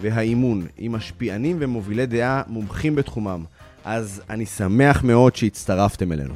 והאימון, עם משפיענים ומובילי דעה מומחים בתחומם. אז אני שמח מאוד שהצטרפתם אלינו.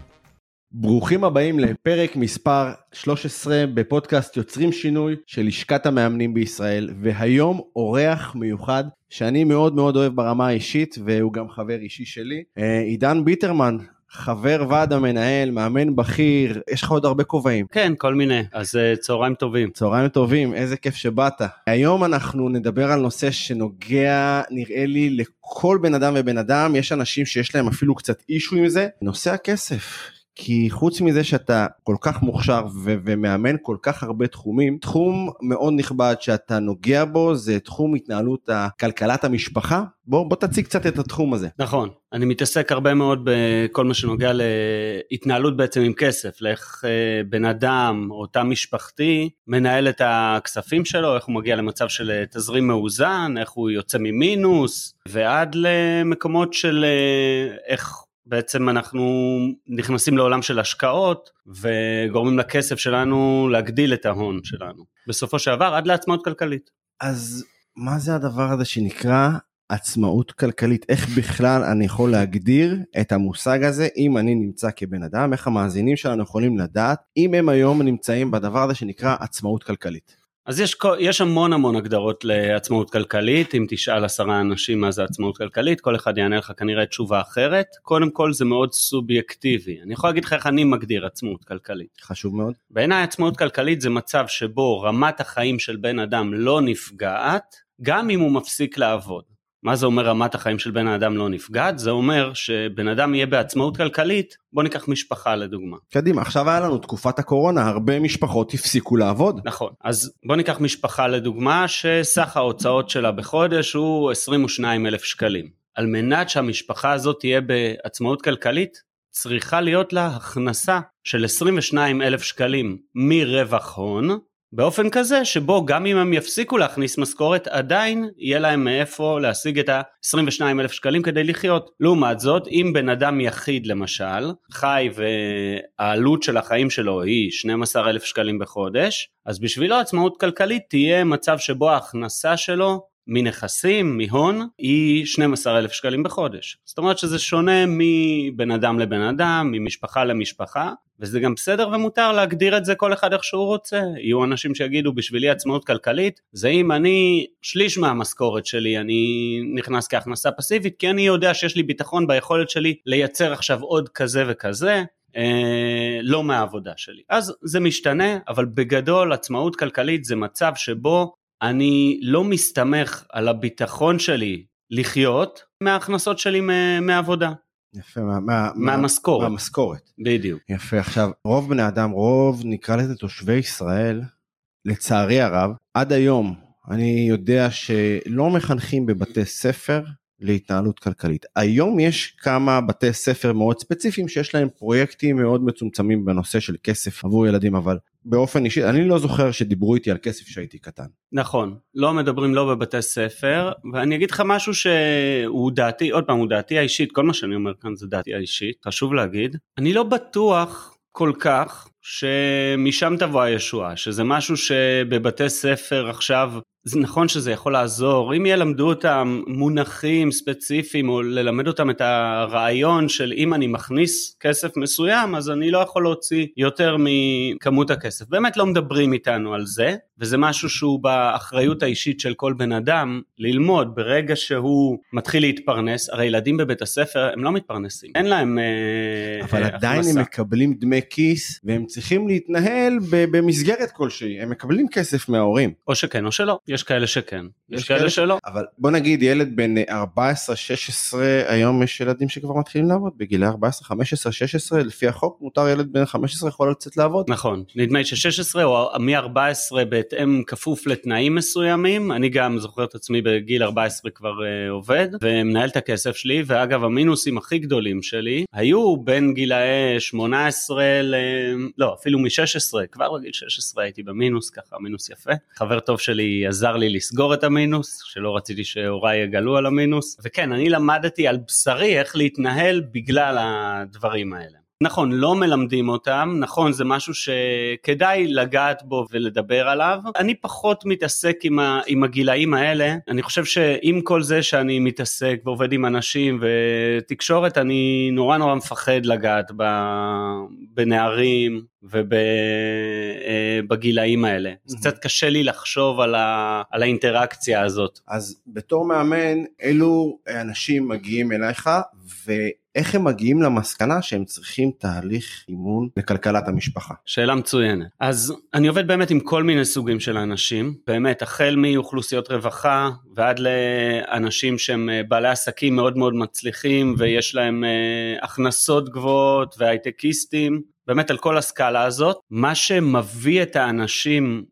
ברוכים הבאים לפרק מספר 13 בפודקאסט יוצרים שינוי של לשכת המאמנים בישראל, והיום אורח מיוחד שאני מאוד מאוד אוהב ברמה האישית, והוא גם חבר אישי שלי, אה, עידן ביטרמן, חבר ועד המנהל, מאמן בכיר, יש לך עוד הרבה כובעים. כן, כל מיני, אז uh, צהריים טובים. צהריים טובים, איזה כיף שבאת. היום אנחנו נדבר על נושא שנוגע, נראה לי, לכל בן אדם ובן אדם, יש אנשים שיש להם אפילו קצת אישו עם זה, נושא הכסף. כי חוץ מזה שאתה כל כך מוכשר ו- ומאמן כל כך הרבה תחומים, תחום מאוד נכבד שאתה נוגע בו זה תחום התנהלות כלכלת המשפחה. בוא, בוא תציג קצת את התחום הזה. נכון, אני מתעסק הרבה מאוד בכל מה שנוגע להתנהלות בעצם עם כסף, לאיך אה, בן אדם או תא משפחתי מנהל את הכספים שלו, איך הוא מגיע למצב של אה, תזרים מאוזן, איך הוא יוצא ממינוס, ועד למקומות של אה, איך בעצם אנחנו נכנסים לעולם של השקעות וגורמים לכסף שלנו להגדיל את ההון שלנו. בסופו של דבר עד לעצמאות כלכלית. אז מה זה הדבר הזה שנקרא עצמאות כלכלית? איך בכלל אני יכול להגדיר את המושג הזה אם אני נמצא כבן אדם? איך המאזינים שלנו יכולים לדעת אם הם היום נמצאים בדבר הזה שנקרא עצמאות כלכלית? אז יש, יש המון המון הגדרות לעצמאות כלכלית, אם תשאל עשרה אנשים מה זה עצמאות כלכלית, כל אחד יענה לך כנראה תשובה אחרת. קודם כל זה מאוד סובייקטיבי, אני יכול להגיד לך איך אני מגדיר עצמאות כלכלית. חשוב מאוד. בעיניי עצמאות כלכלית זה מצב שבו רמת החיים של בן אדם לא נפגעת, גם אם הוא מפסיק לעבוד. מה זה אומר רמת החיים של בן האדם לא נפגעת? זה אומר שבן אדם יהיה בעצמאות כלכלית, בוא ניקח משפחה לדוגמה. קדימה, עכשיו היה לנו תקופת הקורונה, הרבה משפחות הפסיקו לעבוד. נכון, אז בוא ניקח משפחה לדוגמה שסך ההוצאות שלה בחודש הוא 22 אלף שקלים. על מנת שהמשפחה הזאת תהיה בעצמאות כלכלית, צריכה להיות לה הכנסה של 22 אלף שקלים מרווח הון, באופן כזה שבו גם אם הם יפסיקו להכניס משכורת עדיין יהיה להם מאיפה להשיג את ה-22 אלף שקלים כדי לחיות. לעומת זאת אם בן אדם יחיד למשל חי והעלות של החיים שלו היא 12 אלף שקלים בחודש אז בשבילו עצמאות כלכלית תהיה מצב שבו ההכנסה שלו מנכסים, מהון, היא 12 אלף שקלים בחודש. זאת אומרת שזה שונה מבן אדם לבן אדם, ממשפחה למשפחה, וזה גם בסדר ומותר להגדיר את זה כל אחד איך שהוא רוצה. יהיו אנשים שיגידו בשבילי עצמאות כלכלית, זה אם אני, שליש מהמשכורת שלי אני נכנס כהכנסה פסיבית, כי אני יודע שיש לי ביטחון ביכולת שלי לייצר עכשיו עוד כזה וכזה. אה, לא מהעבודה שלי. אז זה משתנה, אבל בגדול עצמאות כלכלית זה מצב שבו אני לא מסתמך על הביטחון שלי לחיות מההכנסות שלי מעבודה. יפה, מה, מה, מהמשכורת. מהמשכורת. בדיוק. יפה, עכשיו, רוב בני אדם, רוב נקרא לזה תושבי ישראל, לצערי הרב, עד היום אני יודע שלא מחנכים בבתי ספר להתנהלות כלכלית. היום יש כמה בתי ספר מאוד ספציפיים שיש להם פרויקטים מאוד מצומצמים בנושא של כסף עבור ילדים, אבל באופן אישי, אני לא זוכר שדיברו איתי על כסף שהייתי קטן. נכון, לא מדברים לא בבתי ספר, ואני אגיד לך משהו שהוא דעתי, עוד פעם, הוא דעתי האישית, כל מה שאני אומר כאן זה דעתי האישית, חשוב להגיד. אני לא בטוח כל כך שמשם תבוא הישועה, שזה משהו שבבתי ספר עכשיו זה נכון שזה יכול לעזור, אם ילמדו אותם מונחים ספציפיים או ללמד אותם את הרעיון של אם אני מכניס כסף מסוים אז אני לא יכול להוציא יותר מכמות הכסף. באמת לא מדברים איתנו על זה, וזה משהו שהוא באחריות האישית של כל בן אדם ללמוד ברגע שהוא מתחיל להתפרנס, הרי ילדים בבית הספר הם לא מתפרנסים, אין להם אה, אבל אה, עדיין הכנסה. הם מקבלים דמי כיס והם צריכים להתנהל במסגרת כלשהי, הם מקבלים כסף מההורים. או שכן או שלא. יש כאלה שכן, יש, יש כאלה שלא. אבל בוא נגיד ילד בן 14, 16, היום יש ילדים שכבר מתחילים לעבוד בגילי 14, 15, 16, לפי החוק מותר ילד בן 15 יכול לצאת לעבוד. נכון, נדמה לי ש-16 או מ-14 בהתאם כפוף לתנאים מסוימים, אני גם זוכר את עצמי בגיל 14 כבר uh, עובד ומנהל את הכסף שלי, ואגב המינוסים הכי גדולים שלי היו בין גילאי 18 ל... לא, אפילו מ-16, כבר בגיל 16 הייתי במינוס, ככה מינוס יפה. חבר טוב שלי עזר לי לסגור את המינוס, שלא רציתי שהוריי יגלו על המינוס, וכן, אני למדתי על בשרי איך להתנהל בגלל הדברים האלה. נכון, לא מלמדים אותם, נכון, זה משהו שכדאי לגעת בו ולדבר עליו. אני פחות מתעסק עם, ה, עם הגילאים האלה. אני חושב שעם כל זה שאני מתעסק ועובד עם אנשים ותקשורת, אני נורא נורא מפחד לגעת ב, בנערים ובגילאים אה, האלה. Mm-hmm. זה קצת קשה לי לחשוב על, ה, על האינטראקציה הזאת. אז בתור מאמן, אילו אנשים מגיעים אליך ו... איך הם מגיעים למסקנה שהם צריכים תהליך אימון לכלכלת המשפחה? שאלה מצוינת. אז אני עובד באמת עם כל מיני סוגים של אנשים, באמת החל מאוכלוסיות רווחה ועד לאנשים שהם אה, בעלי עסקים מאוד מאוד מצליחים ויש להם אה, הכנסות גבוהות והייטקיסטים באמת על כל הסקאלה הזאת, מה שמביא את האנשים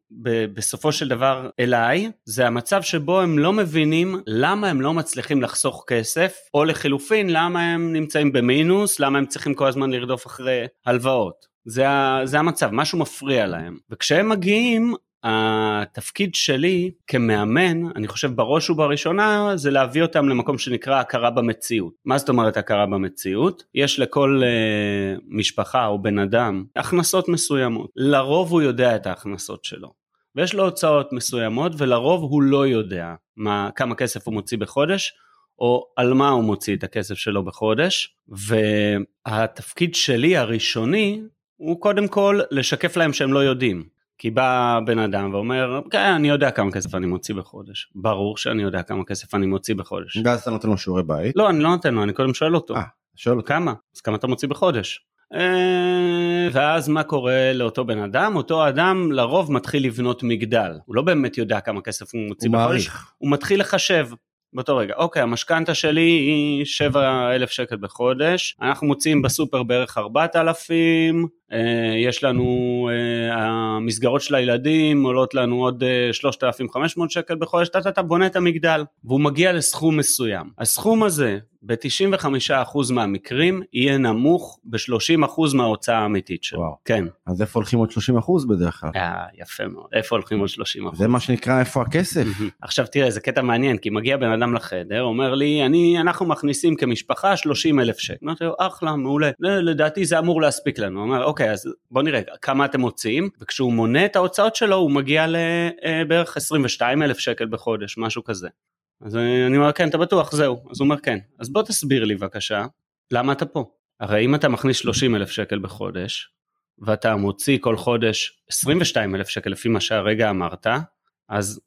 בסופו של דבר אליי, זה המצב שבו הם לא מבינים למה הם לא מצליחים לחסוך כסף, או לחילופין למה הם נמצאים במינוס, למה הם צריכים כל הזמן לרדוף אחרי הלוואות. זה, זה המצב, משהו מפריע להם. וכשהם מגיעים, התפקיד שלי כמאמן, אני חושב בראש ובראשונה, זה להביא אותם למקום שנקרא הכרה במציאות. מה זאת אומרת הכרה במציאות? יש לכל uh, משפחה או בן אדם הכנסות מסוימות. לרוב הוא יודע את ההכנסות שלו. ויש לו הוצאות מסוימות ולרוב הוא לא יודע מה, כמה כסף הוא מוציא בחודש או על מה הוא מוציא את הכסף שלו בחודש והתפקיד שלי הראשוני הוא קודם כל לשקף להם שהם לא יודעים כי בא בן אדם ואומר, כן, אני יודע כמה כסף אני מוציא בחודש. ברור שאני יודע כמה כסף אני מוציא בחודש. ואז אתה נותן לו שיעורי בית? לא, אני לא נותן לו, אני קודם שואל אותו. אה, שואל אותו. כמה? אז כמה אתה מוציא בחודש? אה, ואז מה קורה לאותו בן אדם? אותו אדם לרוב מתחיל לבנות מגדל. הוא לא באמת יודע כמה כסף הוא מוציא הוא בחודש. מעריך. הוא מתחיל לחשב. באותו רגע, אוקיי, המשכנתה שלי היא 7,000 שקל בחודש, אנחנו מוצאים בסופר בערך 4,000, אה, יש לנו, אה, המסגרות של הילדים עולות לנו עוד 3,500 אה, שקל בחודש, אתה, אתה בונה את המגדל, והוא מגיע לסכום מסוים. הסכום הזה ב-95% מהמקרים יהיה נמוך ב-30% מההוצאה האמיתית שלו. וואו. כן. אז איפה הולכים עוד 30% בדרך כלל? אה, יפה מאוד. איפה הולכים עוד 30%? זה מה שנקרא איפה הכסף. עכשיו תראה, זה קטע מעניין, כי מגיע בן אדם לחדר, אומר לי, אני, אנחנו מכניסים כמשפחה 30 אלף שקל. אמרתי לו, אחלה, מעולה. לדעתי זה אמור להספיק לנו. הוא אומר, אוקיי, אז בוא נראה כמה אתם מוציאים, וכשהוא מונה את ההוצאות שלו, הוא מגיע לבערך 22 אלף שקל בחודש, משהו כזה. אז אני אומר, כן, אתה בטוח, זהו. אז הוא אומר, כן. אז בוא תסביר לי בבקשה, למה אתה פה? הרי אם אתה מכניס 30 אלף שקל בחודש, ואתה מוציא כל חודש 22 אלף שקל לפי מה שהרגע אמרת, אז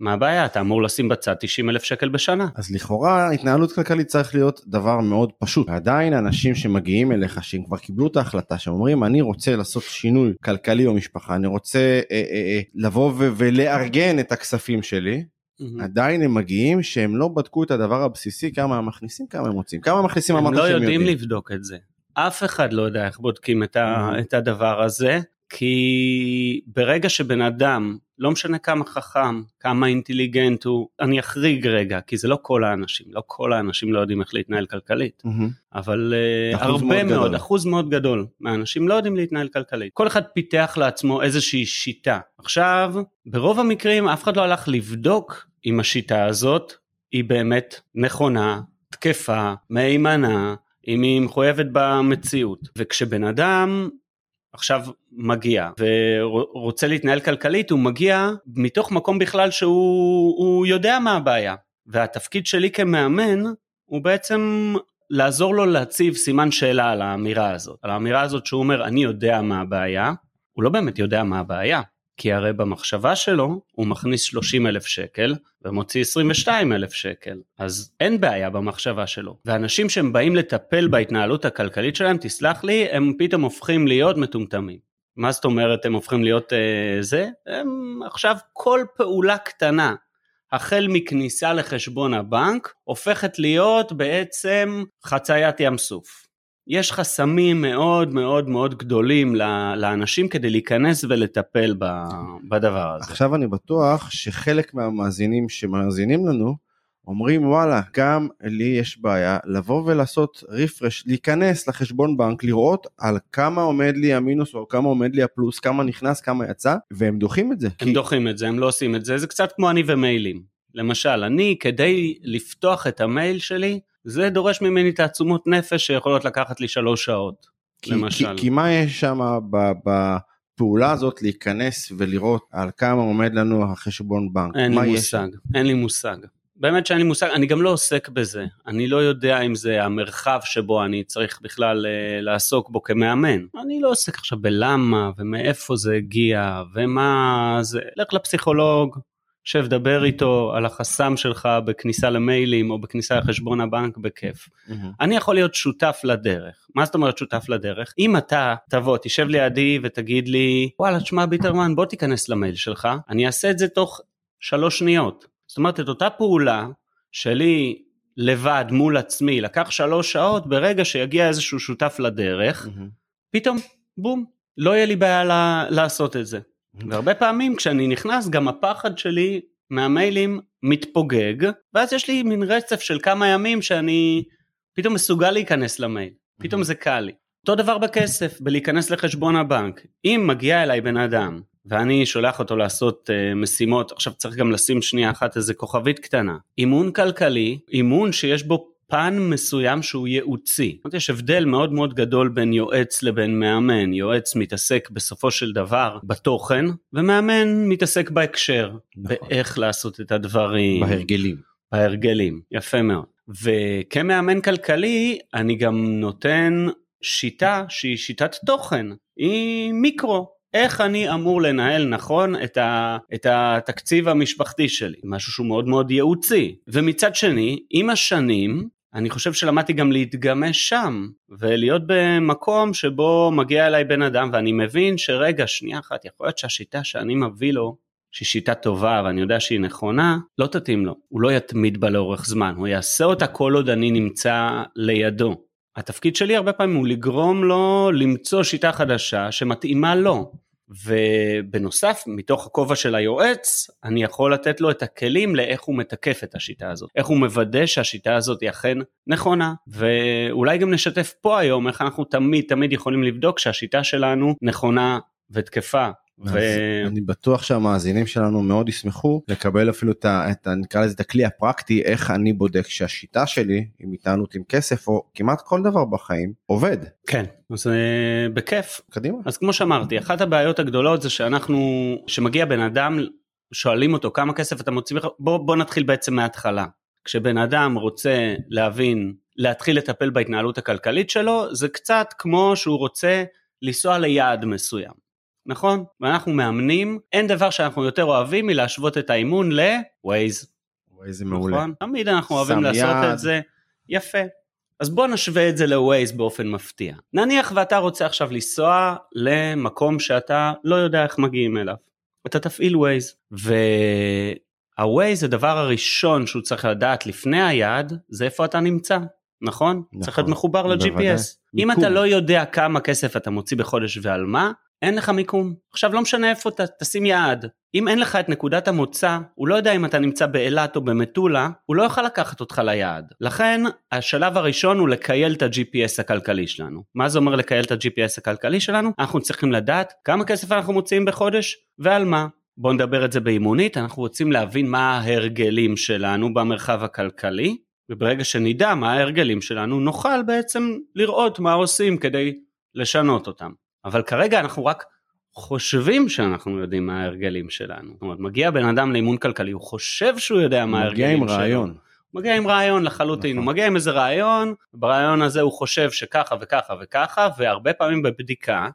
מה הבעיה? אתה אמור לשים בצד 90 אלף שקל בשנה. אז לכאורה התנהלות כלכלית צריך להיות דבר מאוד פשוט. עדיין אנשים שמגיעים אליך שהם כבר קיבלו את ההחלטה שהם אומרים אני רוצה לעשות שינוי כלכלי במשפחה אני רוצה אה, אה, אה, לבוא ו- ולארגן את הכספים שלי. עדיין הם מגיעים שהם לא בדקו את הדבר הבסיסי כמה הם מכניסים כמה הם מוצאים כמה הם מכניסים הם אמרת לא שהם יודעים יודעים. לבדוק את זה. אף אחד לא יודע איך בודקים את, ה, Mhm. את הדבר הזה, כי ברגע שבן אדם, לא משנה כמה חכם, כמה אינטליגנט הוא, אני אחריג רגע, כי זה לא כל האנשים, לא כל האנשים לא יודעים איך להתנהל כלכלית, מהמם. אבל uh, הרבה מאוד מאוד. אחוז מאוד גדול מהאנשים לא יודעים להתנהל כלכלית. כל אחד פיתח לעצמו איזושהי שיטה. עכשיו, ברוב המקרים אף אחד לא הלך לבדוק אם השיטה הזאת היא באמת נכונה, תקפה, מהימנה, אם היא מחויבת במציאות. וכשבן אדם עכשיו מגיע ורוצה להתנהל כלכלית, הוא מגיע מתוך מקום בכלל שהוא הוא יודע מה הבעיה. והתפקיד שלי כמאמן הוא בעצם לעזור לו להציב סימן שאלה על האמירה הזאת. על האמירה הזאת שהוא אומר אני יודע מה הבעיה, הוא לא באמת יודע מה הבעיה. כי הרי במחשבה שלו הוא מכניס 30 אלף שקל ומוציא 22 אלף שקל. אז אין בעיה במחשבה שלו. ואנשים שהם באים לטפל בהתנהלות הכלכלית שלהם, תסלח לי, הם פתאום הופכים להיות מטומטמים. מה זאת אומרת הם הופכים להיות אה, זה? הם עכשיו כל פעולה קטנה, החל מכניסה לחשבון הבנק, הופכת להיות בעצם חציית ים סוף. יש חסמים מאוד מאוד מאוד גדולים לאנשים כדי להיכנס ולטפל בדבר הזה. עכשיו אני בטוח שחלק מהמאזינים שמאזינים לנו אומרים וואלה גם לי יש בעיה לבוא ולעשות רפרש להיכנס לחשבון בנק לראות על כמה עומד לי המינוס או כמה עומד לי הפלוס כמה נכנס כמה יצא והם דוחים את זה. הם כי... דוחים את זה הם לא עושים את זה זה קצת כמו אני ומיילים למשל אני כדי לפתוח את המייל שלי זה דורש ממני תעצומות נפש שיכולות לקחת לי שלוש שעות. כי, למשל. כי, כי מה יש שם בפעולה הזאת להיכנס ולראות על כמה עומד לנו החשבון בנק? אין לי מושג, יש? אין לי מושג. באמת שאין לי מושג, אני גם לא עוסק בזה, אני לא יודע אם זה המרחב שבו אני צריך בכלל uh, לעסוק בו כמאמן. אני לא עוסק עכשיו בלמה ומאיפה זה הגיע ומה זה, לך לפסיכולוג, שב דבר איתו על החסם שלך בכניסה למיילים או בכניסה לחשבון הבנק בכיף. Mm-hmm. אני יכול להיות שותף לדרך. מה זאת אומרת שותף לדרך? אם אתה תבוא, תשב לידי ותגיד לי, וואלה, תשמע ביטרמן, בוא תיכנס למייל שלך, אני אעשה את זה תוך שלוש שניות. זאת אומרת, את אותה פעולה שלי לבד מול עצמי לקח שלוש שעות, ברגע שיגיע איזשהו שותף לדרך, mm-hmm. פתאום, בום, לא יהיה לי בעיה לעשות את זה. והרבה פעמים כשאני נכנס גם הפחד שלי מהמיילים מתפוגג ואז יש לי מין רצף של כמה ימים שאני פתאום מסוגל להיכנס למייל פתאום זה קל לי. אותו דבר בכסף בלהיכנס לחשבון הבנק. אם מגיע אליי בן אדם ואני שולח אותו לעשות uh, משימות עכשיו צריך גם לשים שנייה אחת איזה כוכבית קטנה. אימון כלכלי אימון שיש בו פן מסוים שהוא ייעוצי. יש הבדל מאוד מאוד גדול בין יועץ לבין מאמן. יועץ מתעסק בסופו של דבר בתוכן, ומאמן מתעסק בהקשר, נכון. באיך לעשות את הדברים. בהרגלים. בהרגלים, יפה מאוד. וכמאמן כלכלי אני גם נותן שיטה שהיא שיטת תוכן, היא מיקרו, איך אני אמור לנהל נכון את, ה, את התקציב המשפחתי שלי, משהו שהוא מאוד מאוד ייעוצי. ומצד שני, עם השנים, אני חושב שלמדתי גם להתגמש שם, ולהיות במקום שבו מגיע אליי בן אדם ואני מבין שרגע, שנייה אחת, יכול להיות שהשיטה שאני מביא לו, שהיא שיטה טובה ואני יודע שהיא נכונה, לא תתאים לו. הוא לא יתמיד בה לאורך זמן, הוא יעשה אותה כל עוד אני נמצא לידו. התפקיד שלי הרבה פעמים הוא לגרום לו למצוא שיטה חדשה שמתאימה לו. ובנוסף מתוך הכובע של היועץ אני יכול לתת לו את הכלים לאיך הוא מתקף את השיטה הזאת. איך הוא מוודא שהשיטה הזאת היא אכן נכונה. ואולי גם נשתף פה היום איך אנחנו תמיד תמיד יכולים לבדוק שהשיטה שלנו נכונה ותקפה ו... אני בטוח שהמאזינים שלנו מאוד ישמחו לקבל אפילו את, את נקרא לזה את הכלי הפרקטי איך אני בודק שהשיטה שלי עם התנהלות עם כסף או כמעט כל דבר בחיים עובד. כן אז uh, בכיף קדימה אז כמו שאמרתי אחת הבעיות הגדולות זה שאנחנו שמגיע בן אדם שואלים אותו כמה כסף אתה מוציא בוא בוא נתחיל בעצם מההתחלה כשבן אדם רוצה להבין להתחיל לטפל בהתנהלות הכלכלית שלו זה קצת כמו שהוא רוצה לנסוע ליעד מסוים. נכון? ואנחנו מאמנים, אין דבר שאנחנו יותר אוהבים מלהשוות את האימון ל-Waze. Waze זה מעולה. נכון? תמיד אנחנו אוהבים לעשות יד. את זה. יפה. אז בוא נשווה את זה ל-Waze באופן מפתיע. נניח ואתה רוצה עכשיו לנסוע למקום שאתה לא יודע איך מגיעים אליו. אתה תפעיל Waze. וה-Waze הדבר הראשון שהוא צריך לדעת לפני היעד זה איפה אתה נמצא. נכון? נכון. צריך להיות מחובר ל-GPS. אם אתה לא יודע כמה כסף אתה מוציא בחודש ועל מה, אין לך מיקום. עכשיו לא משנה איפה ת, תשים יעד. אם אין לך את נקודת המוצא, הוא לא יודע אם אתה נמצא באילת או במטולה, הוא לא יוכל לקחת אותך ליעד. לכן, השלב הראשון הוא לקייל את ה-GPS הכלכלי שלנו. מה זה אומר לקייל את ה-GPS הכלכלי שלנו? אנחנו צריכים לדעת כמה כסף אנחנו מוציאים בחודש ועל מה. בואו נדבר את זה באימונית, אנחנו רוצים להבין מה ההרגלים שלנו במרחב הכלכלי, וברגע שנדע מה ההרגלים שלנו, נוכל בעצם לראות מה עושים כדי לשנות אותם. אבל כרגע אנחנו רק חושבים שאנחנו יודעים מה ההרגלים שלנו. זאת אומרת, מגיע בן אדם לאימון כלכלי, הוא חושב שהוא יודע מה ההרגלים שלו. מגיע עם רעיון. מגיע עם רעיון לחלוטין, נכון. הוא מגיע עם איזה רעיון, ברעיון הזה הוא חושב שככה וככה וככה, והרבה פעמים בבדיקה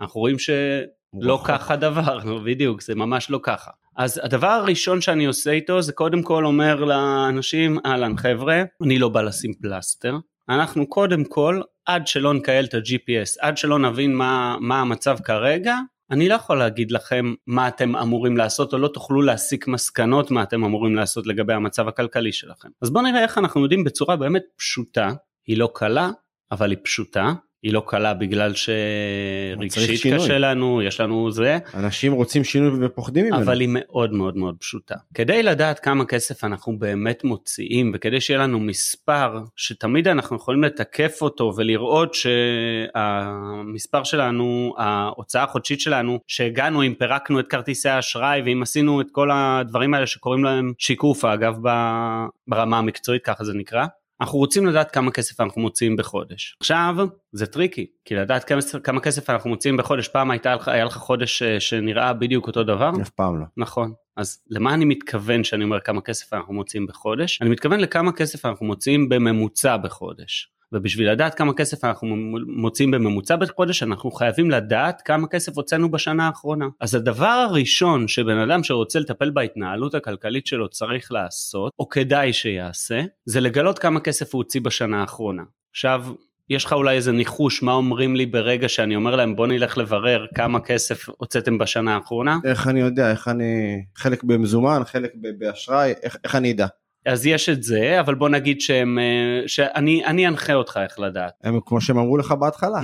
אנחנו רואים שלא ככה דבר, בדיוק, זה ממש לא ככה. אז הדבר הראשון שאני עושה איתו זה קודם כל אומר לאנשים, אהלן חבר'ה, אני לא בא לשים פלסטר, אנחנו קודם כל, עד שלא נקהל את ה-GPS, עד שלא נבין מה, מה המצב כרגע, אני לא יכול להגיד לכם מה אתם אמורים לעשות או לא תוכלו להסיק מסקנות מה אתם אמורים לעשות לגבי המצב הכלכלי שלכם. אז בואו נראה איך אנחנו יודעים בצורה באמת פשוטה, היא לא קלה, אבל היא פשוטה. היא לא קלה בגלל שרגשית קשה לנו, יש לנו זה. אנשים רוצים שינוי ופוחדים ממנו. אבל היא מאוד מאוד מאוד פשוטה. כדי לדעת כמה כסף אנחנו באמת מוציאים וכדי שיהיה לנו מספר שתמיד אנחנו יכולים לתקף אותו ולראות שהמספר שלנו, ההוצאה החודשית שלנו, שהגענו אם פירקנו את כרטיסי האשראי ואם עשינו את כל הדברים האלה שקוראים להם שיקוף אגב ברמה המקצועית ככה זה נקרא. אנחנו רוצים לדעת כמה כסף אנחנו מוציאים בחודש. עכשיו זה טריקי כי לדעת כמה, כמה כסף אנחנו מוציאים בחודש פעם הייתה היה לך חודש אה, שנראה בדיוק אותו דבר אף פעם לא נכון אז למה אני מתכוון שאני אומר כמה כסף אנחנו מוציאים בחודש אני מתכוון לכמה כסף אנחנו מוציאים בממוצע בחודש. ובשביל לדעת כמה כסף אנחנו מוציאים בממוצע בחודש אנחנו חייבים לדעת כמה כסף הוצאנו בשנה האחרונה. אז הדבר הראשון שבן אדם שרוצה לטפל בהתנהלות הכלכלית שלו צריך לעשות או כדאי שיעשה זה לגלות כמה כסף הוא הוציא בשנה האחרונה. עכשיו יש לך אולי איזה ניחוש מה אומרים לי ברגע שאני אומר להם בוא נלך לברר כמה כסף הוצאתם בשנה האחרונה? איך אני יודע איך אני חלק במזומן חלק באשראי איך, איך אני אדע? אז יש את זה אבל בוא נגיד שהם אה, שאני אני אנחה אותך איך לדעת. הם כמו שהם אמרו לך בהתחלה.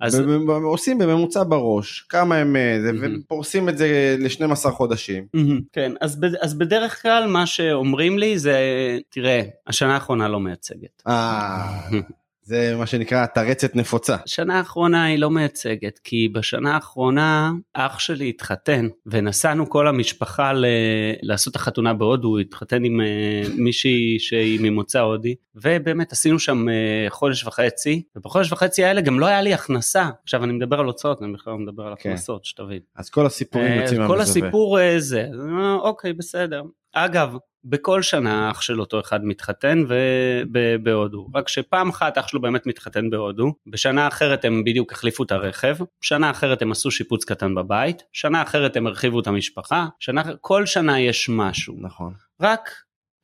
אז עושים בממוצע בראש כמה הם אה, זה ופורסים את זה ל-12 חודשים. כן אז, אז בדרך כלל מה שאומרים לי זה תראה השנה האחרונה לא מייצגת. אה, זה מה שנקרא תרצת נפוצה. שנה האחרונה היא לא מייצגת כי בשנה האחרונה אח שלי התחתן ונסענו כל המשפחה ל... לעשות את החתונה בהודו, הוא התחתן עם uh, מישהי שהיא ממוצא הודי ובאמת עשינו שם uh, חודש וחצי ובחודש וחצי האלה גם לא היה לי הכנסה עכשיו אני מדבר על הוצאות אני בכלל לא מדבר על כן. הכנסות כן. שתבין. אז כל הסיפורים uh, יוצאים מהמזווה. כל הסיפור זה אוקיי בסדר אגב בכל שנה אח של אותו אחד מתחתן בהודו, רק שפעם אחת אח שלו באמת מתחתן בהודו, בשנה אחרת הם בדיוק החליפו את הרכב, שנה אחרת הם עשו שיפוץ קטן בבית, שנה אחרת הם הרחיבו את המשפחה, שנה, כל שנה יש משהו. נכון. רק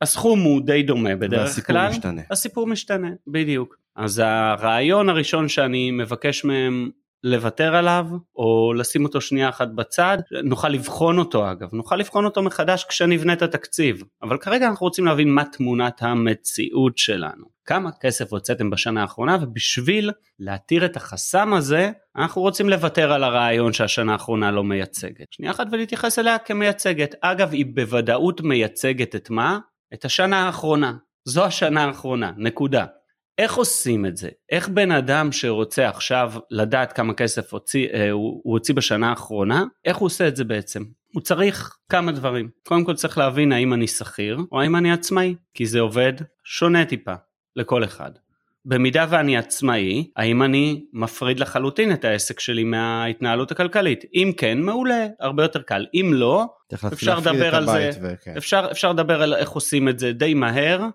הסכום הוא די דומה בדרך והסיפור כלל. והסיפור משתנה. הסיפור משתנה, בדיוק. אז הרעיון הראשון שאני מבקש מהם לוותר עליו או לשים אותו שנייה אחת בצד נוכל לבחון אותו אגב. נוכל לבחון אותו מחדש כשנבנה את התקציב. אבל כרגע אנחנו רוצים להבין מה תמונת המציאות שלנו. כמה כסף הוצאתם בשנה האחרונה ובשביל להתיר את החסם הזה אנחנו רוצים לוותר על הרעיון שהשנה האחרונה לא מייצגת. שנייה אחת ולהתייחס אליה כמייצגת. אגב היא בוודאות מייצגת את מה? את השנה האחרונה. זו השנה האחרונה. נקודה איך עושים את זה? איך בן אדם שרוצה עכשיו לדעת כמה כסף הוציא, אה, הוא, הוא הוציא בשנה האחרונה, איך הוא עושה את זה בעצם? הוא צריך כמה דברים. קודם כל צריך להבין האם אני שכיר או האם אני עצמאי, כי זה עובד שונה טיפה לכל אחד. במידה ואני עצמאי, האם אני מפריד לחלוטין את העסק שלי מההתנהלות הכלכלית? אם כן, מעולה, הרבה יותר קל. אם לא, אפשר לדבר על זה, וכן. אפשר, אפשר לדבר על איך עושים את זה די מהר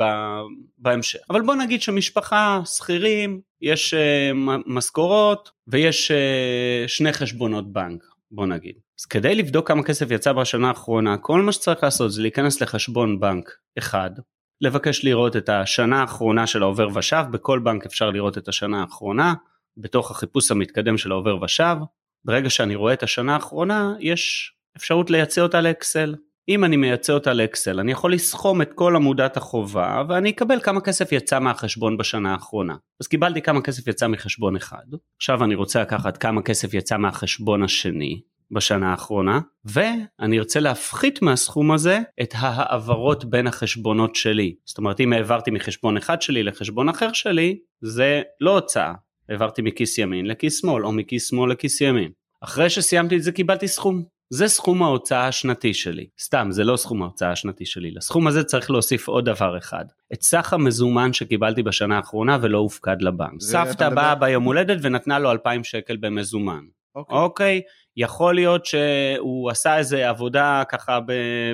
בהמשך. אבל בוא נגיד שמשפחה, שכירים, יש uh, משכורות ויש uh, שני חשבונות בנק, בוא נגיד. אז כדי לבדוק כמה כסף יצא בשנה האחרונה, כל מה שצריך לעשות זה להיכנס לחשבון בנק אחד, לבקש לראות את השנה האחרונה של העובר ושב, בכל בנק אפשר לראות את השנה האחרונה, בתוך החיפוש המתקדם של העובר ושב. ברגע שאני רואה את השנה האחרונה, יש אפשרות לייצא אותה לאקסל. אם אני מייצא אותה לאקסל, אני יכול לסכום את כל עמודת החובה, ואני אקבל כמה כסף יצא מהחשבון בשנה האחרונה. אז קיבלתי כמה כסף יצא מחשבון אחד, עכשיו אני רוצה לקחת כמה כסף יצא מהחשבון השני, בשנה האחרונה ואני ארצה להפחית מהסכום הזה את ההעברות בין החשבונות שלי. זאת אומרת אם העברתי מחשבון אחד שלי לחשבון אחר שלי זה לא הוצאה. העברתי מכיס ימין לכיס שמאל או מכיס שמאל לכיס ימין. אחרי שסיימתי את זה קיבלתי סכום. זה סכום ההוצאה השנתי שלי. סתם זה לא סכום ההוצאה השנתי שלי. לסכום הזה צריך להוסיף עוד דבר אחד. את סך המזומן שקיבלתי בשנה האחרונה ולא הופקד לבנק. סבתא באה ביום הולדת ונתנה לו 2,000 שקל במזומן אוקיי. אוקיי, יכול להיות שהוא עשה איזה עבודה ככה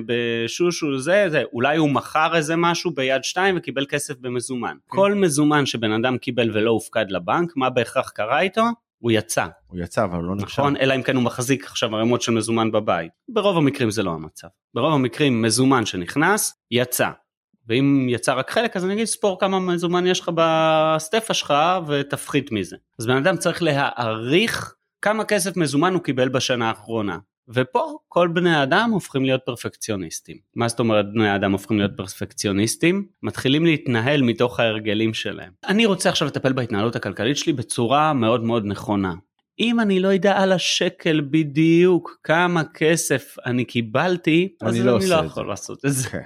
בשושו זה, זה, אולי הוא מכר איזה משהו ביד שתיים וקיבל כסף במזומן. כן. כל מזומן שבן אדם קיבל ולא הופקד לבנק, מה בהכרח קרה איתו? הוא יצא. הוא יצא אבל לא נחשב. נכון, אלא אם כן הוא מחזיק עכשיו ערימות של מזומן בבית. ברוב המקרים זה לא המצב. ברוב המקרים מזומן שנכנס, יצא. ואם יצא רק חלק אז אני אגיד ספור כמה מזומן יש לך בסטפה שלך ותפחית מזה. אז בן אדם צריך להעריך כמה כסף מזומן הוא קיבל בשנה האחרונה. ופה כל בני האדם הופכים להיות פרפקציוניסטים. מה זאת אומרת בני האדם הופכים להיות פרפקציוניסטים? מתחילים להתנהל מתוך ההרגלים שלהם. אני רוצה עכשיו לטפל בהתנהלות הכלכלית שלי בצורה מאוד מאוד נכונה. אם אני לא יודע על השקל בדיוק כמה כסף אני קיבלתי, אז אני לא אני לא יכול זה. לעשות את זה. כן.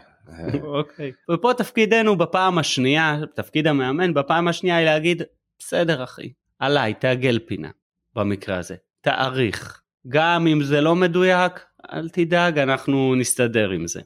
אוקיי. ופה תפקידנו בפעם השנייה, תפקיד המאמן בפעם השנייה היא להגיד, בסדר אחי, עליי, תעגל פינה, במקרה הזה, תעריך. גם אם זה לא מדויק, אל תדאג, אנחנו נסתדר עם זה.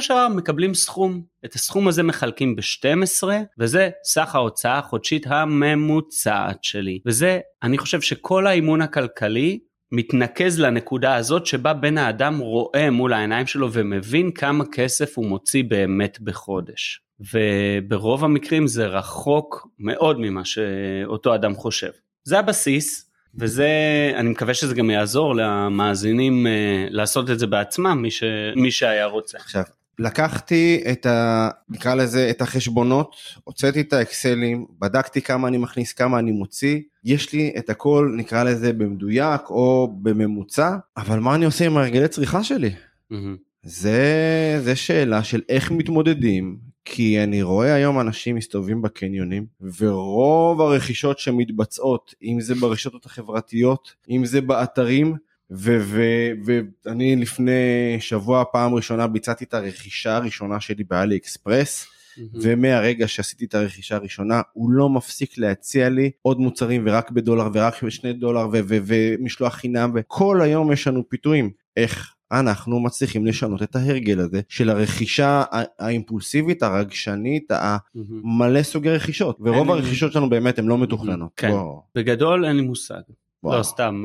של דבר מקבלים סכום, את הסכום הזה מחלקים ב-12, וזה סך ההוצאה החודשית הממוצעת שלי. וזה, אני חושב שכל האימון הכלכלי מתנקז לנקודה הזאת שבה בן האדם רואה מול העיניים שלו ומבין כמה כסף הוא מוציא באמת בחודש. וברוב המקרים זה רחוק מאוד ממה שאותו אדם חושב. זה הבסיס, וזה, אני מקווה שזה גם יעזור למאזינים אה, לעשות את זה בעצמם, מי, ש, מי שהיה רוצה. עכשיו, לקחתי את ה... נקרא לזה את החשבונות, הוצאתי את האקסלים, בדקתי כמה אני מכניס, כמה אני מוציא, יש לי את הכל, נקרא לזה במדויק או בממוצע, אבל מה אני עושה עם הרגלי צריכה שלי? מהמם. זה, זה שאלה של איך מתמודדים, כי אני רואה היום אנשים מסתובבים בקניונים, ורוב הרכישות שמתבצעות, אם זה ברשתות החברתיות, אם זה באתרים, ואני לפני שבוע פעם ראשונה ביצעתי את הרכישה הראשונה שלי באלי אקספרס, מהמם. ומהרגע שעשיתי את הרכישה הראשונה הוא לא מפסיק להציע לי עוד מוצרים ורק בדולר ורק בשני דולר ומשלוח חינם וכל היום יש לנו פיתויים. איך אנחנו מצליחים לשנות את ההרגל הזה של הרכישה האימפולסיבית, הרגשנית. המלא סוגי רכישות ורוב הרכישות שלנו באמת הן לא מתוכננות. כן. בגדול אין לי מושג. לא סתם.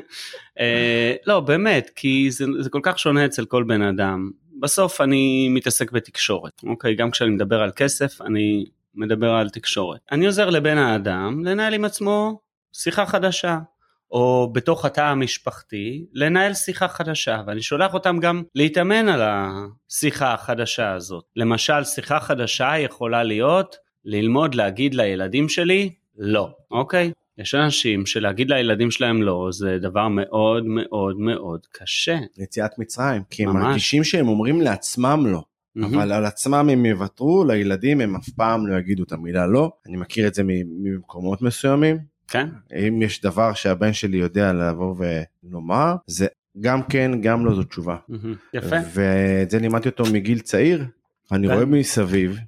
אה, לא באמת כי זה, זה כל כך שונה אצל כל בן אדם. בסוף אני מתעסק בתקשורת אוקיי גם כשאני מדבר על כסף אני מדבר על תקשורת. אני עוזר לבן האדם לנהל עם עצמו שיחה חדשה. או בתוך התא המשפחתי לנהל שיחה חדשה ואני שולח אותם גם להתאמן על השיחה החדשה הזאת. למשל שיחה חדשה יכולה להיות ללמוד להגיד לילדים שלי לא, אוקיי? יש אנשים שלהגיד לילדים שלהם לא זה דבר מאוד מאוד מאוד קשה. יציאת מצרים, כי הם ממש. מרגישים שהם אומרים לעצמם לא. אבל על עצמם הם יוותרו, לילדים הם אף פעם לא יגידו את המילה לא. אני מכיר את זה ממקומות מסוימים. כן? אם יש דבר שהבן שלי יודע לבוא ולומר, זה גם כן, גם לא זו תשובה. יפה. ואת זה לימדתי אותו מגיל צעיר. אני כן. רואה מסביב,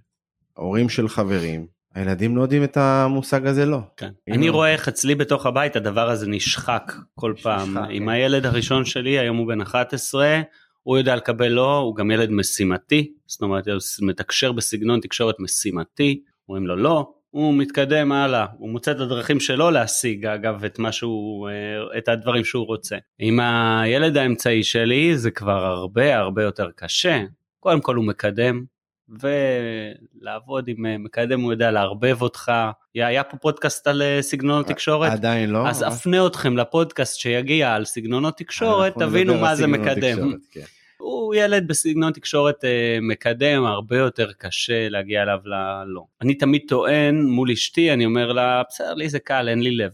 הורים של חברים, הילדים לא יודעים את המושג הזה לא. כן. אני לא- רואה איך אצלי בתוך הבית הדבר הזה נשחק כל פעם. נשחק, עם כן. הילד הראשון שלי, היום הוא בן 11, הוא יודע לקבל לא, הוא גם ילד משימתי, זאת אומרת, הוא מתקשר בסגנון תקשורת משימתי, אומרים לו לא, הוא מתקדם הלאה, הוא מוצא את הדרכים שלו להשיג אגב את מה שהוא, אה, את הדברים שהוא רוצה. עם הילד האמצעי שלי זה כבר הרבה הרבה יותר קשה, קודם כל הוא מקדם, ולעבוד עם אה, מקדם הוא יודע לערבב אותך. היה פה פודקאסט על אה, סגנונות תקשורת, עדיין לא. אז אפנה אתכם לפודקאסט שיגיע על סגנונות תקשורת, תבינו מה זה מקדם. תקשורת, כן. הוא ילד בסגנון תקשורת אה, מקדם, הרבה יותר קשה להגיע אליו ללא. אני תמיד טוען מול אשתי, אני אומר לה, בסדר, לי זה קל, אין לי לב.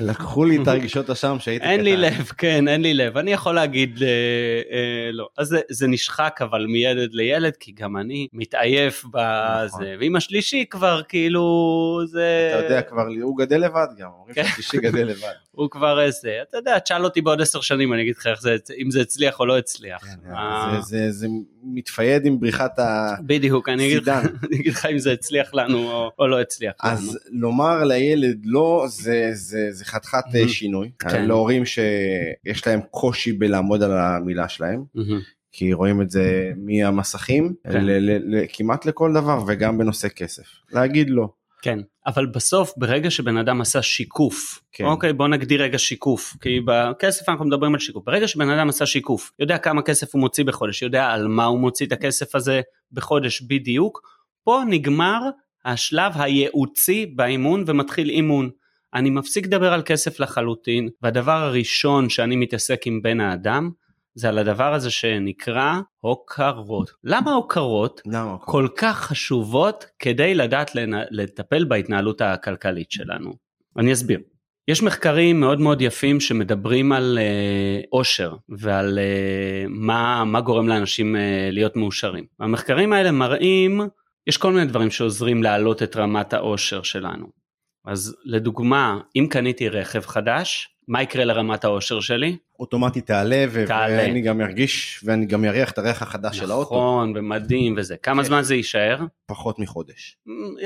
לקחו לי את הרגישות אשם שהייתי אין לי קטן. לב, כן, אין לי לב. אני יכול להגיד אה, אה, לא. אז זה, זה נשחק אבל מילד לילד, כי גם אני מתעייף בזה. נכון. ועם השלישי כבר כאילו זה... אתה יודע כבר, הוא גדל לבד גם, אומרים כן. שהשלישי גדל לבד. הוא כבר איזה, אתה יודע, תשאל אותי בעוד עשר שנים, אני אגיד לך זה, אם זה הצליח או לא הצליח. כן, אה, זה- זה- זה מתפייד עם בריחת ה... בדיוק, אני אגיד, לך. אני אגיד לך אם זה הצליח לנו או, או לא הצליח אז לומר לילד לא זה זה זה חתיכת Mhm. שינוי כן. להורים שיש להם קושי בלעמוד על המילה שלהם לנו. כי רואים את זה מהמסכים כן. ל- ל- ל- כמעט לכל דבר וגם בנושא כסף להגיד לא. כן, אבל בסוף ברגע שבן אדם עשה שיקוף, כן. אוקיי בוא נגדיר רגע שיקוף, כי בכסף אנחנו מדברים על שיקוף, ברגע שבן אדם עשה שיקוף, יודע כמה כסף הוא מוציא בחודש, יודע על מה הוא מוציא את הכסף הזה בחודש בדיוק, פה נגמר השלב הייעוצי באימון ומתחיל אימון. אני מפסיק לדבר על כסף לחלוטין, והדבר הראשון שאני מתעסק עם בן האדם, זה על הדבר הזה שנקרא הוקרות. למה הוקרות? למה? כל כך חשובות כדי לדעת. לטפל בהתנהלות הכלכלית שלנו. אני אסביר. יש מחקרים מאוד מאוד יפים שמדברים על uh, אושר ועל uh, מה, מה גורם לאנשים uh, להיות מאושרים. המחקרים האלה מראים, יש כל מיני דברים שעוזרים להעלות את רמת האושר שלנו. אז לדוגמה, אם קניתי רכב חדש, מה יקרה לרמת האושר שלי? אוטומטית תעלה, ו- תעלה. ואני גם ארגיש ואני גם אריח את הריח החדש של האוטו נכון, ומדהים וזה. כמה כן. זמן זה יישאר? פחות מחודש.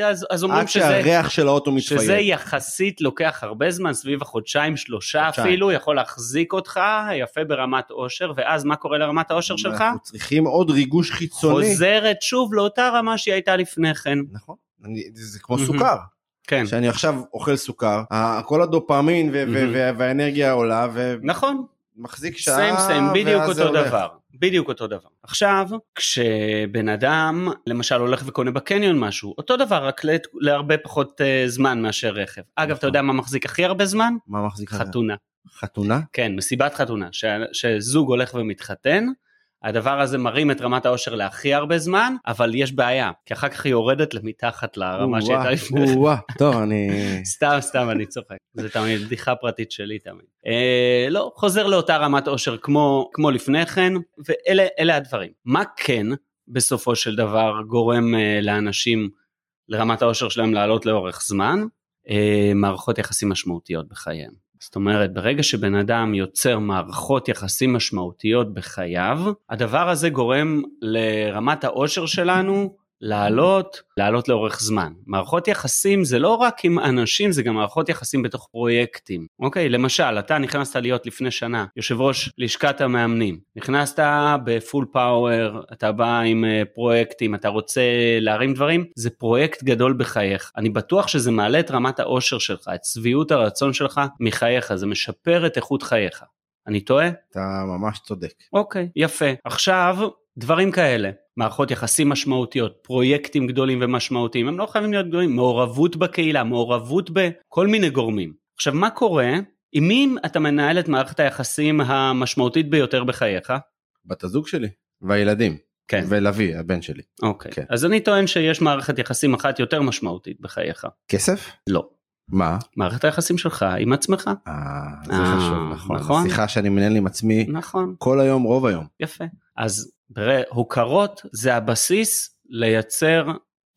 אז, אז אומרים עד שזה... שהריח של האוטו מתפייד. שזה יחסית לוקח הרבה זמן, סביב החודשיים, שלושה חודשיים. אפילו, יכול להחזיק אותך יפה ברמת אושר, ואז מה קורה לרמת האושר שלך? אנחנו צריכים עוד ריגוש חיצוני. חוזרת שוב לאותה רמה שהיא הייתה לפני כן. נכון. אני, זה כמו. סוכר. כן, שאני עכשיו אוכל סוכר, כל הדופמין ו- ו-. וה- והאנרגיה עולה נכון, ומחזיק שעה. סיים סיים, בדיוק אותו הולך. דבר. בדיוק אותו דבר. עכשיו, כשבן אדם למשל הולך וקונה בקניון משהו, אותו דבר, רק לת- להרבה פחות uh, זמן מאשר רכב. אגב, אתה נכון. יודע מה מחזיק הכי הרבה זמן? מה מחזיק חתונה? חתונה. חתונה? כן, מסיבת חתונה, ש... שזוג הולך ומתחתן, הדבר הזה מרים את רמת האושר להכי הרבה זמן, אבל יש בעיה, כי אחר כך היא יורדת למתחת לרמה שהייתה לפני כן. טוב, אני... סתם, סתם, אני צוחק. זה תמיד בדיחה פרטית שלי תמיד. אה, לא, חוזר לאותה רמת אושר כמו, כמו לפני כן, ואלה הדברים. מה כן, בסופו של דבר, גורם אה, לאנשים, לרמת האושר שלהם לעלות לאורך זמן? אה, מערכות יחסים משמעותיות בחייהם. זאת אומרת, ברגע שבן אדם יוצר מערכות יחסים משמעותיות בחייו, הדבר הזה גורם לרמת האושר שלנו לעלות, לעלות לאורך זמן. מערכות יחסים זה לא רק עם אנשים, זה גם מערכות יחסים בתוך פרויקטים. אוקיי, למשל, אתה נכנסת להיות לפני שנה יושב ראש לשכת המאמנים. נכנסת בפול פאוור, אתה בא עם אה, פרויקטים, אתה רוצה להרים דברים, זה פרויקט גדול בחייך. אני בטוח שזה מעלה את רמת האושר שלך, את שביעות הרצון שלך מחייך, זה משפר את איכות חייך. אני טועה? אתה ממש צודק. אוקיי, יפה. עכשיו, דברים כאלה, מערכות יחסים משמעותיות, פרויקטים גדולים ומשמעותיים, הם לא חייבים להיות גדולים, מעורבות בקהילה, מעורבות בכל מיני גורמים. עכשיו, מה קורה? עם מי אתה מנהל את מערכת היחסים המשמעותית ביותר בחייך? בת הזוג שלי. והילדים. כן. ולוי, הבן שלי. אוקיי. כן. אז אני טוען שיש מערכת יחסים אחת יותר משמעותית בחייך. כסף? לא. מה? מערכת היחסים שלך עם עצמך. אה, זה אה, חשוב, נכון. נכון. שיחה שאני מנהל עם עצמי נכון. כל היום, רוב היום. יפה. אז הוקרות זה הבסיס לייצר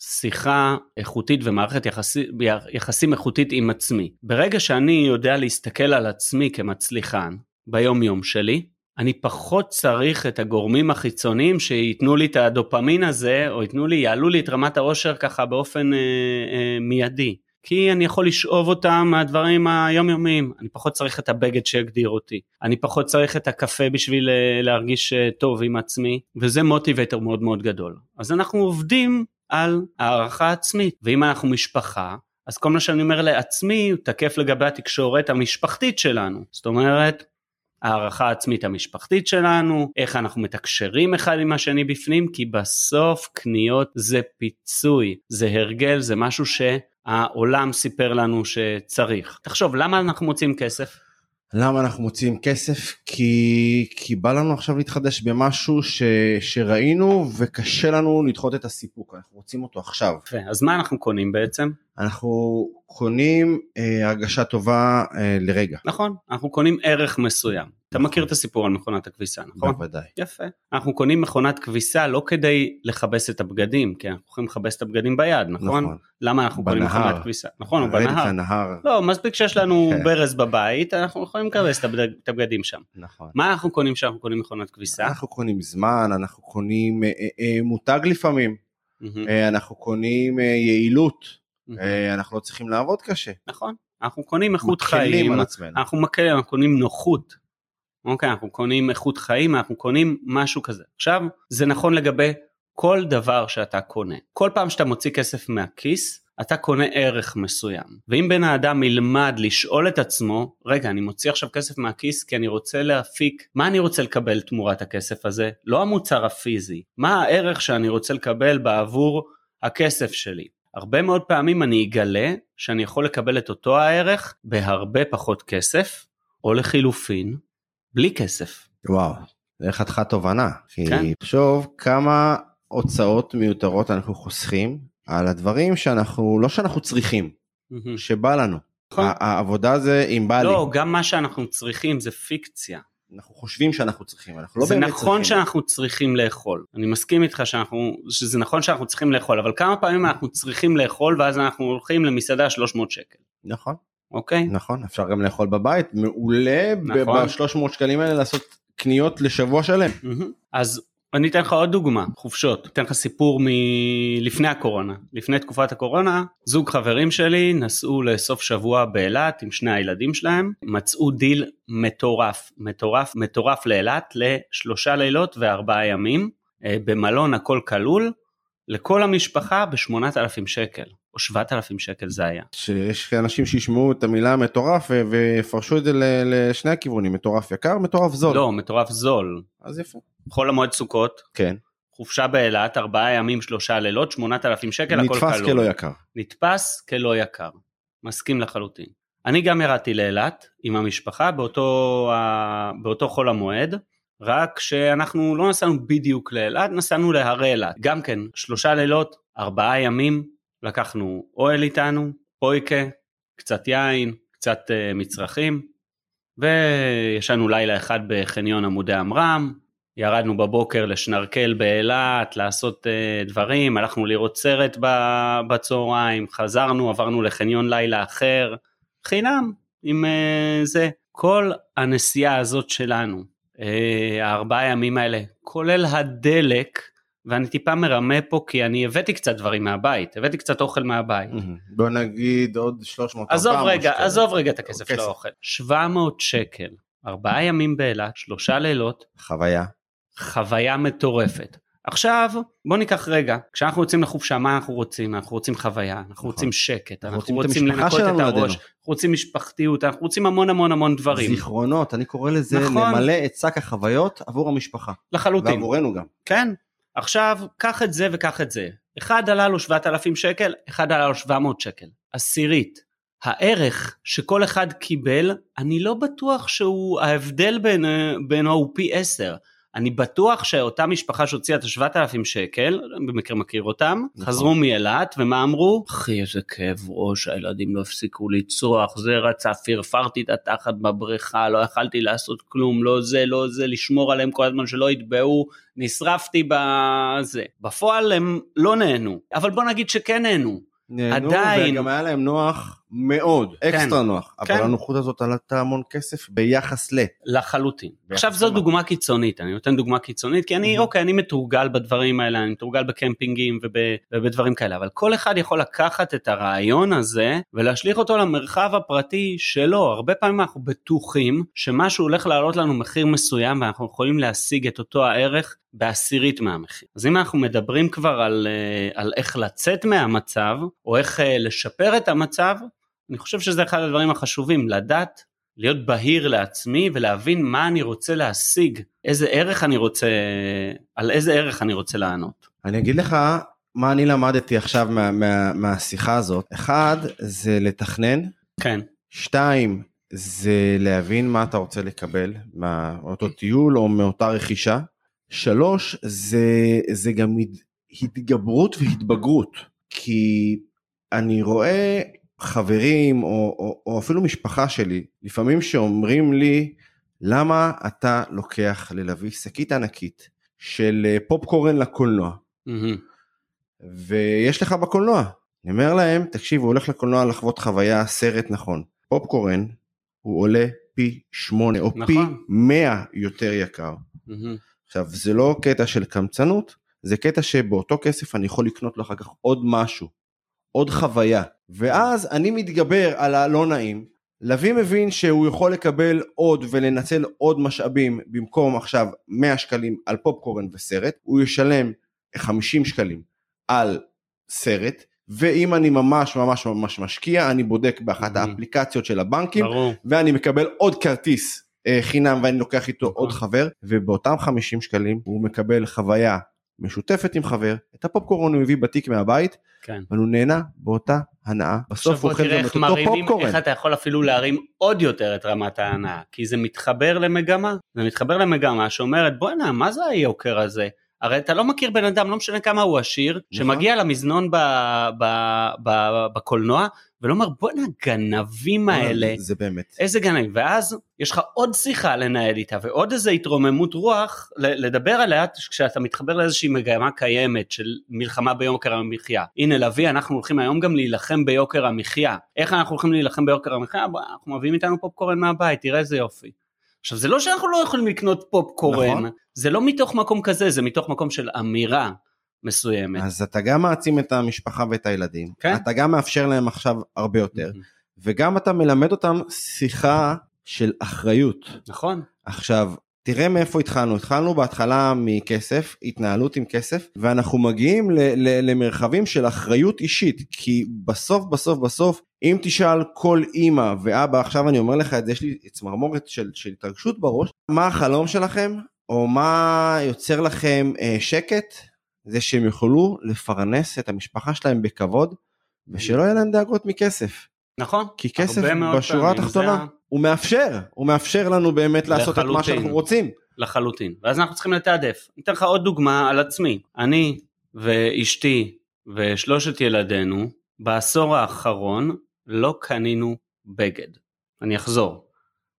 שיחה איכותית ומערכת יחסי, יחסים איכותית עם עצמי. ברגע שאני יודע להסתכל על עצמי כמצליחן ביום יום שלי, אני פחות צריך את הגורמים החיצוניים שייתנו לי את הדופמין הזה, או ייתנו לי, יעלו לי את רמת העושר ככה באופן אה, אה, מיידי. כי אני יכול לשאוב אותם מהדברים היומיומיים. אני פחות צריך את הבגד שיגדיר אותי. אני פחות צריך את הקפה בשביל אה, להרגיש אה, טוב עם עצמי, וזה מוטיבטור מאוד מאוד גדול. אז אנחנו עובדים על הערכה עצמית, ואם אנחנו משפחה, אז כל מה שאני אומר לעצמי הוא תקף לגבי התקשורת המשפחתית שלנו. זאת אומרת, הערכה העצמית המשפחתית שלנו, איך אנחנו מתקשרים אחד עם השני בפנים, כי בסוף קניות זה פיצוי, זה הרגל, זה משהו שהעולם סיפר לנו שצריך. תחשוב, למה אנחנו מוצאים כסף? למה אנחנו מוציאים כסף? כי, כי בא לנו עכשיו להתחדש במשהו ש, שראינו וקשה לנו לדחות את הסיפוק, אנחנו רוצים אותו עכשיו. אז מה אנחנו קונים בעצם? אנחנו קונים אה, הרגשה טובה אה, לרגע. נכון, אנחנו קונים ערך מסוים. אתה מכיר את הסיפור על מכונת הכביסה, נכון? בוודאי. יפה. אנחנו קונים מכונת כביסה לא כדי לכבס את הבגדים, כי אנחנו יכולים לכבס את הבגדים ביד, נכון? נכון. למה אנחנו קונים בנהר. מכונת כביסה? נכון, לרדת בנהר. לנהר. לא, מספיק שיש לנו כן. ברז בבית, אנחנו יכולים לכבס את הבגדים שם. נכון. מה אנחנו קונים כשאנחנו קונים מכונת כביסה? אנחנו קונים זמן, אנחנו קונים אה, אה, אה, מותג לפעמים, מהמם, אה, אנחנו קונים אה, יעילות, אנחנו לא צריכים לעבוד קשה. נכון, אנחנו קונים איכות חיים. אנחנו מקלים, אנחנו קונים נוחות. אוקיי, אנחנו קונים איכות חיים, אנחנו קונים משהו כזה. עכשיו, זה נכון לגבי כל דבר שאתה קונה. כל פעם שאתה מוציא כסף מהכיס, אתה קונה ערך מסוים. ואם בן האדם ילמד לשאול את עצמו, רגע, אני מוציא עכשיו כסף מהכיס כי אני רוצה להפיק, מה אני רוצה לקבל תמורת הכסף הזה? לא המוצר הפיזי, מה הערך שאני רוצה לקבל בעבור הכסף שלי? הרבה מאוד פעמים אני אגלה שאני יכול לקבל את אותו הערך בהרבה פחות כסף, או לחילופין, בלי כסף. וואו, זה חתיכת תובנה. כי כן. תחשוב כמה הוצאות מיותרות אנחנו חוסכים על הדברים שאנחנו, לא שאנחנו צריכים, מהמם. שבא לנו. נכון. העבודה זה אם בא לי. לא, גם מה שאנחנו צריכים זה פיקציה. אנחנו חושבים שאנחנו צריכים, אנחנו לא זה באמת נכון צריכים. שאנחנו צריכים לאכול. אני מסכים איתך שאנחנו, שזה נכון שאנחנו צריכים לאכול, אבל כמה פעמים אנחנו צריכים לאכול ואז אנחנו הולכים למסעדה 300 שקל, נכון, אוקיי? נכון, אפשר גם לאכול בבית, מעולה נכון. ב-300 שקלים האלה לעשות קניות לשבוע שלם. אז אני אתן לך עוד דוגמה, חופשות. אתן לך סיפור מלפני הקורונה. לפני תקופת הקורונה, זוג חברים שלי נסעו לסוף שבוע באילת עם שני הילדים שלהם, מצאו דיל מטורף, מטורף, מטורף לאילת לשלושה לילות וארבעה ימים, אה, במלון הכל כלול, לכל המשפחה ב-8,000 שקל, או 7,000 שקל זה היה. שיש אנשים שישמעו את המילה מטורף ויפרשו את זה לשני הכיוונים, מטורף יקר, מטורף זול. לא, מטורף זול. אז יפה. חול המועד סוכות, כן. חופשה באילת, ארבעה ימים, שלושה לילות, 8,000 שקל, הכל כלול. נתפס כלא יקר. נתפס כלא יקר. מסכים לחלוטין. אני גם ירדתי לאילת עם המשפחה באותו, באותו חול המועד, רק שאנחנו לא נסענו בדיוק לאילת, נסענו להרי אילת. גם כן, שלושה לילות, ארבעה ימים, לקחנו אוהל איתנו, פויקה, קצת יין, קצת uh, מצרכים, וישנו לילה אחד בחניון עמודי עמרם, ירדנו בבוקר לשנרקל באילת, לעשות uh, דברים, הלכנו לראות סרט בצהריים, חזרנו, עברנו לחניון לילה אחר, חינם עם uh, זה. כל הנסיעה הזאת שלנו, uh, הארבעה ימים האלה, כולל הדלק, ואני טיפה מרמה פה כי אני הבאתי קצת דברים מהבית, הבאתי קצת אוכל מהבית. בוא נגיד עוד 300 עזוב 400 רגע. עזוב רגע את הכסף של. האוכל. 700 שקל, ארבעה ימים באילת, שלושה לילות, חוויה. חוויה מטורפת. עכשיו בוא ניקח רגע, כשאנחנו יוצאים לחופשה מה אנחנו רוצים? אנחנו רוצים חוויה, אנחנו נכון. רוצים שקט, אנחנו רוצים רוצים לנקות את הראש. אנחנו רוצים משפחתיות, אנחנו רוצים המון המון המון דברים. זיכרונות, אני קורא לזה נכון. למלא את שק החוויות עבור המשפחה. לחלוטין. ועבורנו גם. כן. עכשיו קח את זה וקח את זה. אחד עלה לו 7,000 שקל, אחד עלה לו 700 שקל. עשירית. הערך שכל אחד קיבל, אני לא בטוח שהוא, ההבדל בין, בינו הוא פי 10. אני בטוח שאותה משפחה שהוציאה את ה-7,000 שקל, במקרה מכיר אותם, נכון. חזרו מאילת ומה אמרו? אחי איזה כאב ראש, הילדים לא הפסיקו לצרוח, זה רצה, פרפרתי את התחת בבריכה, לא יכלתי לעשות כלום, לא זה, לא זה, לשמור עליהם כל הזמן שלא יטבעו, נשרפתי בזה. בפועל הם לא נהנו, אבל בוא נגיד שכן נהנו. נהנו, עדיין. וגם היה להם נוח מאוד, אקסטרה נוח. אבל כן. הנוחות הזאת עלתה המון כסף ביחס ל... לחלוטין. ביחס עכשיו זו? דוגמה קיצונית, אני נותן דוגמה קיצונית כי אני, מהמם. אוקיי, אני מתורגל בדברים האלה, אני מתורגל בקמפינגים וב, ובדברים כאלה, אבל כל אחד יכול לקחת את הרעיון הזה ולהשליך אותו למרחב הפרטי שלו. הרבה פעמים אנחנו בטוחים שמשהו הולך לעלות לנו מחיר מסוים ואנחנו יכולים להשיג את אותו הערך בעשירית מהמחיר. אז אם אנחנו מדברים כבר על, אה, על איך לצאת מהמצב, או איך אה, לשפר את המצב, אני חושב שזה אחד הדברים החשובים, לדעת להיות בהיר לעצמי ולהבין מה אני רוצה להשיג, איזה ערך אני רוצה, על איזה ערך אני רוצה לענות. אני אגיד לך מה אני למדתי עכשיו מה, מה, מהשיחה הזאת. אחד, זה לתכנן. כן, שתיים, זה להבין מה אתה רוצה לקבל מאותו טיול או מאותה רכישה. שלוש, זה, זה גם הת- התגברות והתבגרות. כי אני רואה חברים או, או, או אפילו משפחה שלי, לפעמים שאומרים לי, למה אתה לוקח ללוי שקית ענקית של אה, פופקורן לקולנוע, מהמם. ויש לך בקולנוע. אני אומר להם, תקשיב, הוא הולך לקולנוע לחוות חוויה, סרט נכון. פופקורן הוא עולה פי שמונה או נכון. פי מאה יותר יקר. מהמם. עכשיו, זה לא קטע של קמצנות, זה קטע שבאותו כסף אני יכול לקנות לו אחר כך עוד משהו, עוד חוויה. ואז אני מתגבר על הלא נעים. לביא מבין שהוא יכול לקבל עוד ולנצל עוד משאבים במקום עכשיו 100 שקלים על פופקורן וסרט, הוא ישלם 50 שקלים על סרט, ואם אני ממש ממש ממש משקיע, אני בודק באחת. האפליקציות של הבנקים, ברור, ואני מקבל עוד כרטיס אה, חינם ואני לוקח איתו נכון. עוד חבר ובאותם 50 שקלים הוא מקבל חוויה משותפת עם חבר את הפופקורן הוא הביא בתיק מהבית כן. אבל הוא נהנה באותה הנאה בסוף הוא אוכל גם את אותו פופקורן. איך אתה יכול אפילו להרים עוד יותר את רמת ההנאה, כי זה מתחבר למגמה, זה מתחבר למגמה שאומרת בואנה מה זה היוקר הזה, הרי אתה לא מכיר בן אדם, לא משנה כמה הוא עשיר, נכון. שמגיע למזנון ב- ב- ב- בקולנוע, ולא אומר בואנה הגנבים האלה, זה באמת. איזה גנבים, ואז יש לך עוד שיחה לנהל איתה, ועוד איזה התרוממות רוח לדבר עליה כשאתה מתחבר לאיזושהי מגמה קיימת של מלחמה ביוקר המחיה. הנה לביא, אנחנו הולכים היום גם להילחם ביוקר המחיה. איך אנחנו הולכים להילחם ביוקר המחיה? אנחנו מביאים איתנו פופקורן מהבית, תראה איזה יופי. עכשיו זה לא שאנחנו לא יכולים לקנות פופקורן, נכון. זה לא מתוך מקום כזה, זה מתוך מקום של אמירה מסוימת. אז אתה גם מעצים את המשפחה ואת הילדים, כן. אתה גם מאפשר להם עכשיו הרבה יותר, וגם אתה מלמד אותם שיחה של אחריות. נכון, עכשיו, תראה מאיפה התחלנו, התחלנו בהתחלה מכסף, התנהלות עם כסף, ואנחנו מגיעים ל- ל- למרחבים של אחריות אישית, כי בסוף בסוף בסוף, אם תשאל כל אימא ואבא, עכשיו אני אומר לך את זה, יש לי צמרמורת של, של התרגשות בראש, מה החלום שלכם, או מה יוצר לכם אה, שקט, זה שהם יוכלו לפרנס את המשפחה שלהם בכבוד, ושלא יהיה להם דאגות מכסף. נכון. כי כסף בשורה התחתונה זה הוא מאפשר, הוא מאפשר לנו באמת לעשות את מה לחלוטין. שאנחנו רוצים. לחלוטין. ואז אנחנו צריכים לתעדף. אני אתן לך עוד דוגמה על עצמי. אני ואשתי ושלושת ילדינו בעשור האחרון לא קנינו בגד. אני אחזור.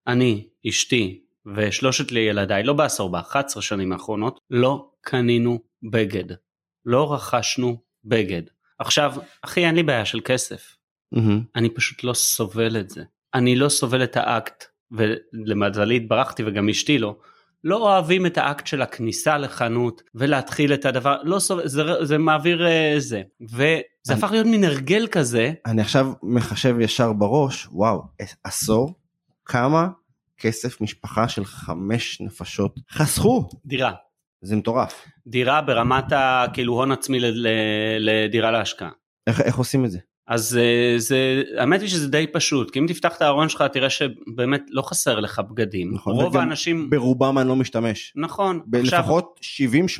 אני, אשתי ושלושת ילדיי, לא בעשור, ב-11 שנים האחרונות, לא קנינו בגד. לא רכשנו בגד. עכשיו, אחי, אין לי בעיה של כסף. מהמם. אני פשוט לא סובל את זה. אני לא סובל את האקט, ולמזלי התברכתי וגם אשתי לא, לא אוהבים את האקט של הכניסה לחנות ולהתחיל את הדבר, לא סובל, זה, זה מעביר אה, זה. וזה אני- הפך להיות מין הרגל כזה, אני עכשיו מחשב ישר בראש, וואו, עשור, כמה כסף משפחה של חמש נפשות חסכו, דירה. זה מטורף. דירה ברמת ה... כאילו הון עצמי לדירה להשקעה. איך, איך עושים את זה? אז אה, זה, האמת היא שזה די פשוט, כי אם תפתח את הארון שלך תראה שבאמת לא חסר לך בגדים. נכון, רוב האנשים... ברובם אני לא משתמש. נכון. עכשיו- לפחות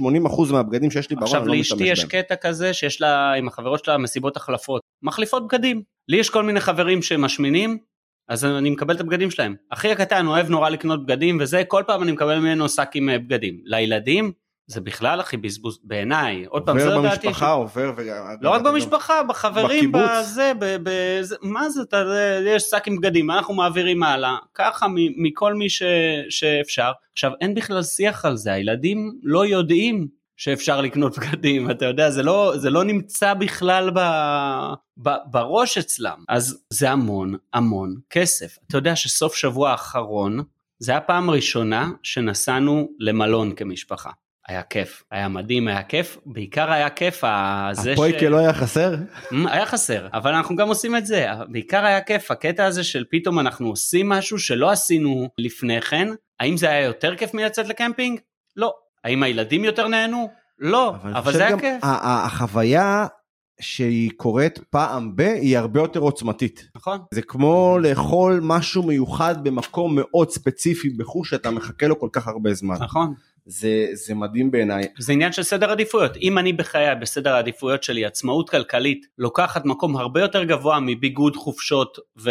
70-80 אחוז מהבגדים שיש לי בארון עכשיו אני לא לאשתי משתמש יש בהם. קטע כזה שיש לה עם החברות שלה מסיבות החלפות מחליפות בגדים לי יש כל מיני חברים שמשמינים אז אני מקבל את הבגדים שלהם. אחי הקטן אוהב נורא לקנות בגדים וזה כל פעם אני מקבל ממנו שק עם אה, בגדים. לילדים זה בכלל הכי בזבוז בעיניי. עוד פעם זה עובר דעתי. במשפחה, עובר וגם... לא רק במשפחה, בחברים, בקיבוץ. בזה, ב- בזה, מה זה, אתה, יש שק עם בגדים, מה אנחנו מעבירים הלאה, ככה מ- מכל מי ש, שאפשר. עכשיו, אין בכלל שיח על זה, הילדים לא יודעים שאפשר לקנות בגדים, אתה יודע, זה לא, זה לא נמצא בכלל ב, ב, בראש אצלם. אז זה המון המון כסף. אתה יודע שסוף שבוע האחרון, זה הפעם הראשונה שנסענו למלון כמשפחה. היה כיף, היה מדהים, היה כיף, בעיקר היה כיף הזה הפויקה לא היה חסר? היה חסר, אבל אנחנו גם עושים את זה, בעיקר היה כיף, הקטע הזה של פתאום אנחנו עושים משהו שלא עשינו לפני כן, האם זה היה יותר כיף מלצאת לקמפינג? לא. האם הילדים יותר נהנו? לא, אבל חושב זה היה כיף. החוויה שהיא קורית פעם ב, היא הרבה יותר עוצמתית. נכון, זה כמו לאכול משהו מיוחד במקום מאוד ספציפי בחוש שאתה מחכה לו כל כך הרבה זמן. נכון. זה, זה מדהים בעיניי. זה עניין של סדר עדיפויות. אם אני בחיי, בסדר העדיפויות שלי, עצמאות כלכלית לוקחת מקום הרבה יותר גבוה מביגוד, חופשות ו-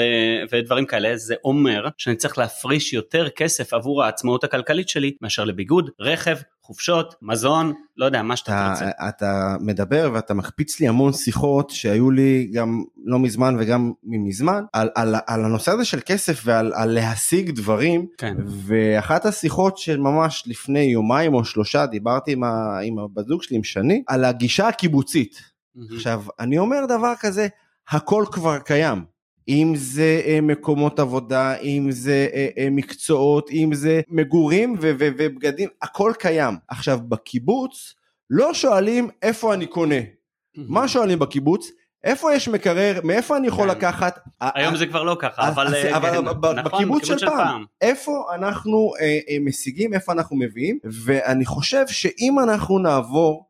ודברים כאלה, זה אומר שאני צריך להפריש יותר כסף עבור העצמאות הכלכלית שלי מאשר לביגוד, רכב, חופשות, מזון, לא יודע, מה שאתה אתה, רוצה. אתה מדבר ואתה מקפיץ לי המון שיחות שהיו לי גם לא מזמן וגם מזמן על, על, על הנושא הזה של כסף ועל על להשיג דברים כן. ואחת השיחות של ממש לפני יומיים או שלושה דיברתי עם, ה, עם הבת זוג שלי עם שני על הגישה הקיבוצית. עכשיו אני אומר דבר כזה הכל כבר קיים אם זה אה, מקומות עבודה אם זה אה, אה, מקצועות אם זה מגורים ו- ו- ובגדים הכל קיים. עכשיו בקיבוץ לא שואלים איפה אני קונה. מה שואלים בקיבוץ? איפה יש מקרר? מאיפה אני יכול כן. לקחת? היום זה כבר לא ככה, אבל, אז- אבל כן, ב- נכון, בקיבוץ של פעם. איפה אנחנו אה, אה, משיגים? איפה אנחנו מביאים? ואני חושב שאם אנחנו נעבור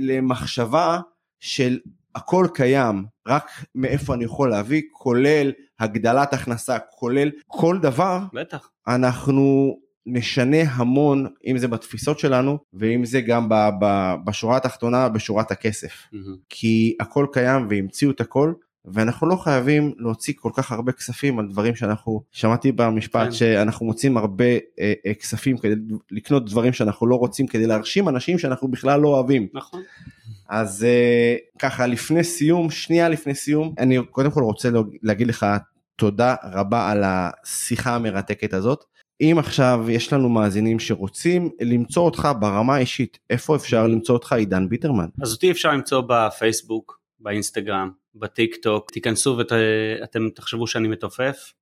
למחשבה של הכל קיים רק מאיפה אני יכול להביא כולל הגדלת הכנסה כולל כל דבר בטח. אנחנו נשנה המון אם זה בתפיסות שלנו ואם זה גם ב- ב- בשורה התחתונה בשורת הכסף כי הכל קיים והמציאו את הכל ואנחנו לא חייבים להוציא כל כך הרבה כספים על דברים שאנחנו, שמעתי במשפט כן. שאנחנו מוצאים הרבה אה, אה, כספים כדי לקנות דברים שאנחנו לא רוצים, כדי להרשים אנשים שאנחנו בכלל לא אוהבים. נכון. אז אה, ככה לפני סיום, שנייה לפני סיום, אני קודם כל רוצה להגיד לך תודה רבה על השיחה המרתקת הזאת. אם עכשיו יש לנו מאזינים שרוצים למצוא אותך ברמה האישית, איפה אפשר למצוא אותך עידן ביטרמן? אז אותי אפשר למצוא בפייסבוק, באינסטגרם, בטיק טוק, תיכנסו ואתם תחשבו שאני מתופף.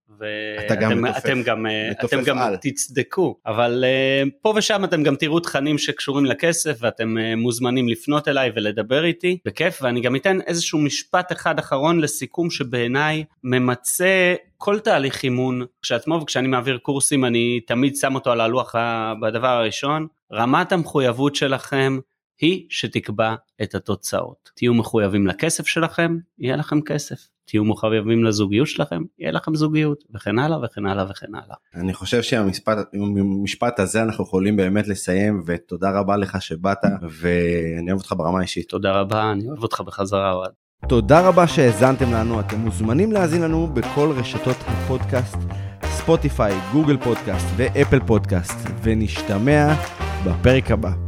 אתה גם מתופף. אתם גם, אה, מתופף אתם גם על. תצדקו, אבל אה, פה ושם אתם גם תראו תכנים שקשורים לכסף ואתם אה, מוזמנים לפנות אליי ולדבר איתי, בכיף, ואני גם אתן איזשהו משפט אחד אחרון לסיכום שבעיניי ממצה כל תהליך אימון כשעצמו, וכשאני מעביר קורסים אני תמיד שם אותו על הלוח בדבר הראשון, רמת המחויבות שלכם היא שתקבע את התוצאות. תהיו מחויבים לכסף שלכם, יהיה לכם כסף. תהיו מחויבים לזוגיות שלכם, יהיה לכם זוגיות, וכן הלאה וכן הלאה וכן הלאה. אני חושב שהמשפט הזה אנחנו יכולים באמת לסיים, ותודה רבה לך שבאת, ואני אוהב אותך ברמה האישית. תודה רבה, אני אוהב אותך בחזרה אוהד. תודה רבה שהאזנתם לנו, אתם מוזמנים להאזין לנו בכל רשתות הפודקאסט, ספוטיפיי, גוגל פודקאסט ואפל פודקאסט, ונשתמע בפרק הבא.